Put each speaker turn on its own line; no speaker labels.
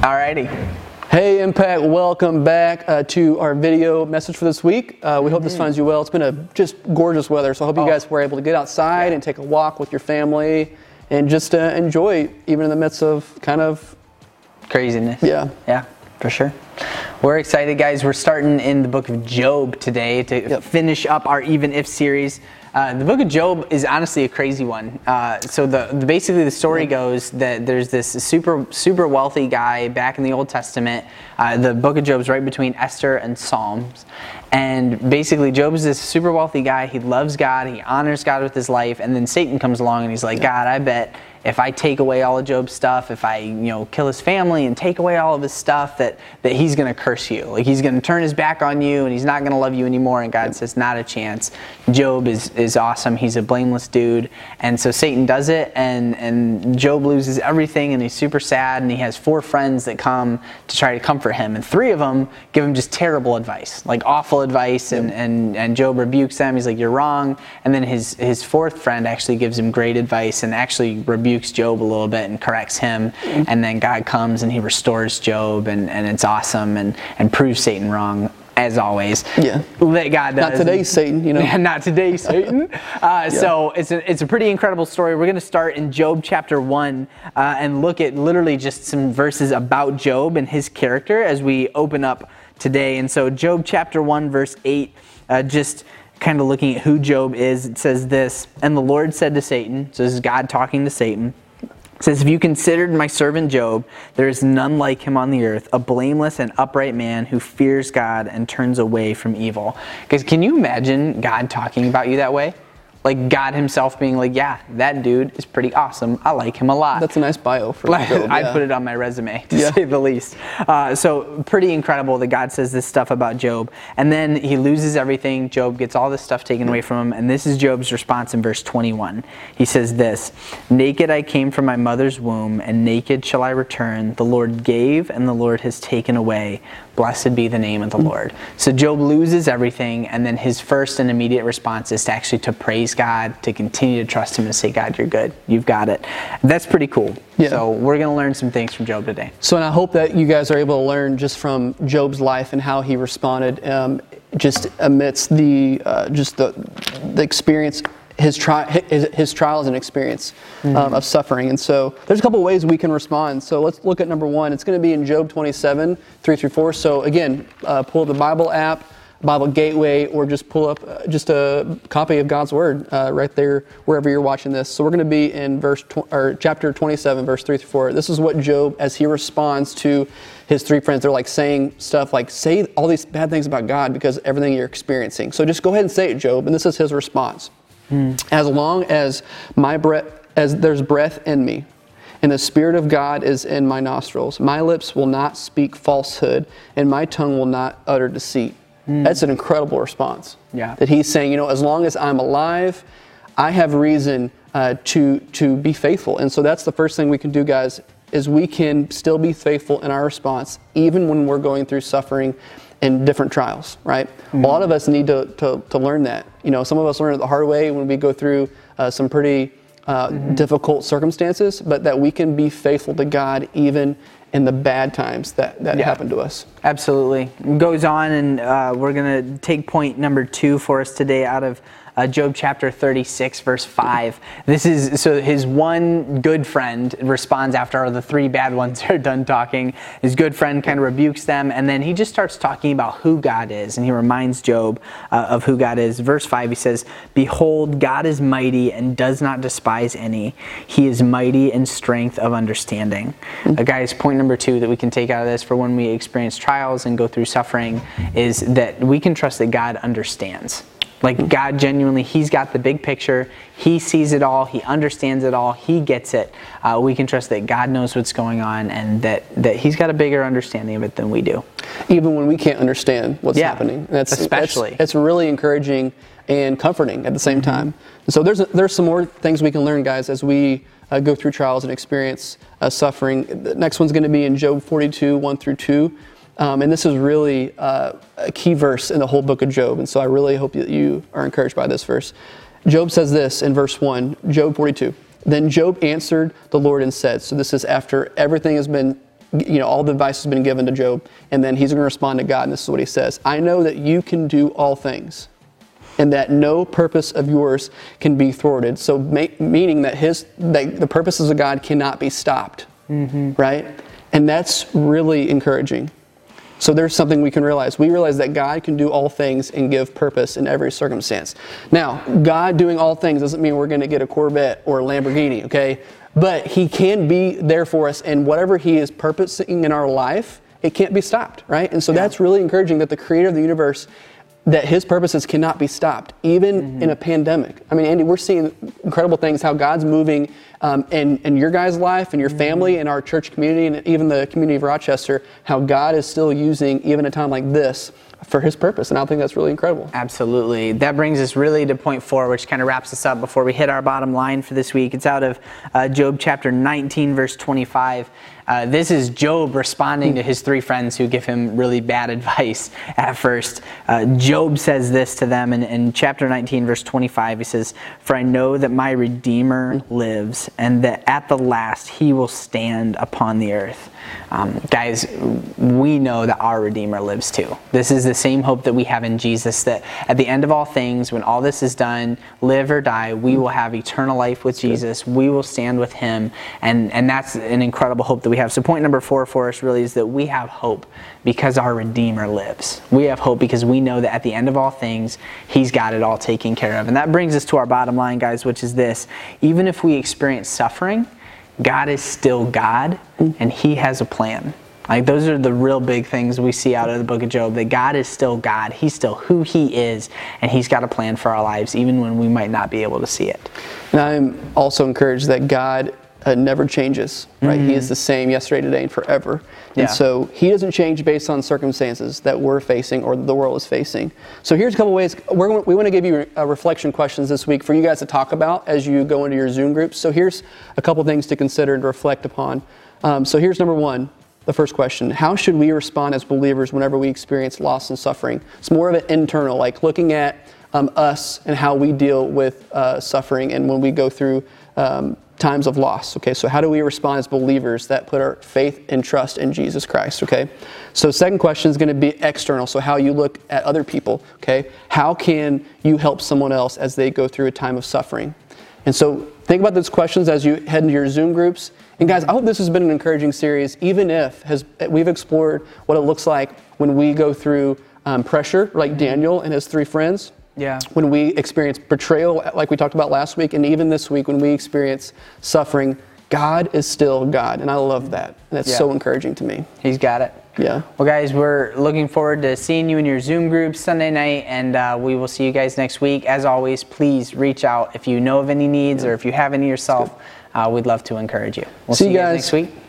Alrighty.
Hey, Impact, welcome back uh, to our video message for this week. Uh, we hope this finds you well. It's been a just gorgeous weather, so I hope you
Oh.
guys were able to get outside and take a walk with your family and just uh, enjoy, even in the midst of kind of,
Craziness.
yeah.
Yeah, for sure. We're excited, guys. We're starting in the book of Job today to finish up our Even If series. Uh, the book of Job is honestly a crazy one. Uh, so the, the basically the story goes that there's this super super wealthy guy back in the Old Testament. Uh, the book of Job is right between Esther and Psalms, and basically Job is this super wealthy guy. He loves God. He honors God with his life, and then Satan comes along and he's like, God, I bet if I take away all of Job's stuff, if I, you know, kill his family and take away all of his stuff, that, that he's going to curse you. Like he's going to turn his back on you and he's not going to love you anymore. And God says, not a chance. Job is, is awesome. He's a blameless dude. And so Satan does it and, and Job loses everything and he's super sad and he has four friends that come to try to comfort him. And three of them give him just terrible advice, like awful advice. And, and, and Job rebukes them. He's like, you're wrong. And then his, his fourth friend actually gives him great advice and actually rebukes Job a little bit and corrects him. Mm-hmm. And then God comes and he restores Job and, and it's awesome and, and proves Satan wrong. As always,
Yeah.
that God does.
Not today, Satan, you know.
not today, Satan. Uh, So it's a, it's a pretty incredible story. We're going to start in Job chapter 1 uh, and look at literally just some verses about Job and his character as we open up today. And so, Job chapter 1, verse 8, uh, just kind of looking at who Job is, it says this And the Lord said to Satan, so this is God talking to Satan. It says, If you considered my servant Job, there is none like him on the earth, a blameless and upright man who fears God and turns away from evil. Because can you imagine God talking about you that way? Like God Himself being like, Yeah, that dude is pretty awesome. I like him a lot.
That's a nice bio for
Like,
Job, yeah.
put it on my resume to
Yeah.
say the least. Uh, so pretty incredible that God says this stuff about Job, and then he loses everything. Job gets all this stuff taken away from him, and this is Job's response in verse 21. He says this: "Naked I came from my mother's womb, and naked shall I return. The Lord gave, and the Lord has taken away. Blessed be the name of the Lord." So Job loses everything, and then his first and immediate response is to actually to praise God, to continue to trust Him, and say, "God, you're good. You've got it." That's pretty cool.
Yeah.
So we're going to learn some things from Job today.
So, and I hope that you guys are able to learn just from Job's life and how he responded, um, just amidst the uh, just the the experience, his, tri- his, his trials and experience um, of suffering. And so, there's a couple ways we can respond. So, let's look at number one. It's going to be in Job 27, 3 through 4. So, again, uh, pull up the Bible app. Bible Gateway, or just pull up uh, just a copy of God's Word uh, right there wherever you're watching this. So we're going to be in verse tw- or chapter 27, verse 3 through 4. This is what Job, as he responds to his three friends, they're like saying stuff like, "Say all these bad things about God because everything you're experiencing." So just go ahead and say it, Job. And this is his response: As long as my breath, as there's breath in me, and the Spirit of God is in my nostrils. My lips will not speak falsehood, and my tongue will not utter deceit. That's an incredible response.
Yeah.
That he's saying, you know, as long as I'm alive, I have reason uh, to to be faithful. And so that's the first thing we can do, guys, is we can still be faithful in our response, even when we're going through suffering and different trials, right? A lot of us need to, to, to learn that. You know, some of us learn it the hard way when we go through uh, some pretty uh, difficult circumstances, but that we can be faithful to God even in the bad times that, that
Yeah.
happen to us.
Absolutely. Goes on, and uh, we're going to take point number two for us today out of uh, Job chapter 36, verse 5. This is so his one good friend responds after all the three bad ones are done talking. His good friend kind of rebukes them, and then he just starts talking about who God is, and he reminds Job uh, of who God is. Verse 5, he says, Behold, God is mighty and does not despise any. He is mighty in strength of understanding. Uh, guys, point number two that we can take out of this for when we experience trials and go through suffering is that we can trust that God understands. Like God genuinely, He's got the big picture. He sees it all. He understands it all. He gets it. Uh, we can trust that God knows what's going on and that, that He's got a bigger understanding of it than we do.
even when we can't understand what's
Yeah,
happening. That's
especially.
that's, it's really encouraging and comforting at the same time. So there's there's some more things we can learn, guys, as we uh, go through trials and experience uh, suffering. The next one's going to be in Job 42, 1 through 2. Um, and this is really uh, a key verse in the whole book of Job. And so I really hope that you are encouraged by this verse. Job says this in verse 1, Job 42. Then Job answered the Lord and said, So this is after everything has been you know, all the advice has been given to Job, and then he's going to respond to God, and this is what he says I know that you can do all things, and that no purpose of yours can be thwarted. So, meaning that, his, that the purposes of God cannot be stopped, right? And that's really encouraging. So there's something we can realize. We realize that God can do all things and give purpose in every circumstance. Now, God doing all things doesn't mean we're going to get a Corvette or a Lamborghini, okay? But He can be there for us, and whatever He is purposing in our life, it can't be stopped, right? And so that's really encouraging that the Creator of the universe that his purposes cannot be stopped, even
Mm-hmm.
in a pandemic. I mean, Andy, we're seeing incredible things how God's moving um, in, in your guys' life and your
Mm-hmm.
family and our church community and even the community of Rochester, how God is still using, even a time like this, for his purpose. And I think that's really incredible.
Absolutely. That brings us really to point four, which kind of wraps us up before we hit our bottom line for this week. It's out of uh, Job chapter 19, verse 25. Uh, this is Job responding to his three friends who give him really bad advice at first. Uh, Job says this to them in, in chapter 19, verse 25. He says, For I know that my Redeemer lives, and that at the last he will stand upon the earth. Um, guys, we know that our Redeemer lives too. This is the same hope that we have in Jesus that at the end of all things, when all this is done, live or die, we will have eternal life with Jesus. We will stand with Him. And, and that's an incredible hope that we have. So, point number four for us really is that we have hope because our Redeemer lives. We have hope because we know that at the end of all things, He's got it all taken care of. And that brings us to our bottom line, guys, which is this even if we experience suffering, God is still God mm. and He has a plan. Like those are the real big things we see out of the book of Job that God is still God. He's still who He is and He's got a plan for our lives even when we might not be able to see it.
And I'm also encouraged that God uh, never changes, right? He is the same yesterday, today, and forever. And
Mm-hmm. Yeah.
so he doesn't change based on circumstances that we're facing or the world is facing. So here's a couple ways. We're, we want to give you uh, reflection questions this week for you guys to talk about as you go into your Zoom groups. So here's a couple things to consider and reflect upon. Um, so here's number one. The first question How should we respond as believers whenever we experience loss and suffering? It's more of an internal, like looking at um, us and how we deal with uh, suffering and when we go through um, times of loss. Okay, so how do we respond as believers that put our faith and trust in Jesus Christ? Okay, so second question is going to be external. So how you look at other people. Okay, how can you help someone else as they go through a time of suffering? And so think about those questions as you head into your Zoom groups. And guys, I hope this has been an encouraging series, even if has, we've explored what it looks like when we go through um, pressure, like Daniel and his three friends.
Yeah.
When we experience betrayal, like we talked about last week, and even this week when we experience suffering, God is still God. And I love that. And that's
Yeah.
so encouraging to me.
He's got it.
Yeah.
Well, guys, we're looking forward to seeing you in your Zoom group Sunday night, and uh, we will see you guys next week. As always, please reach out if you know of any needs or if you have any yourself. Uh, we'd love to encourage you. We'll
See
see,
you
you guys
guys.
next week.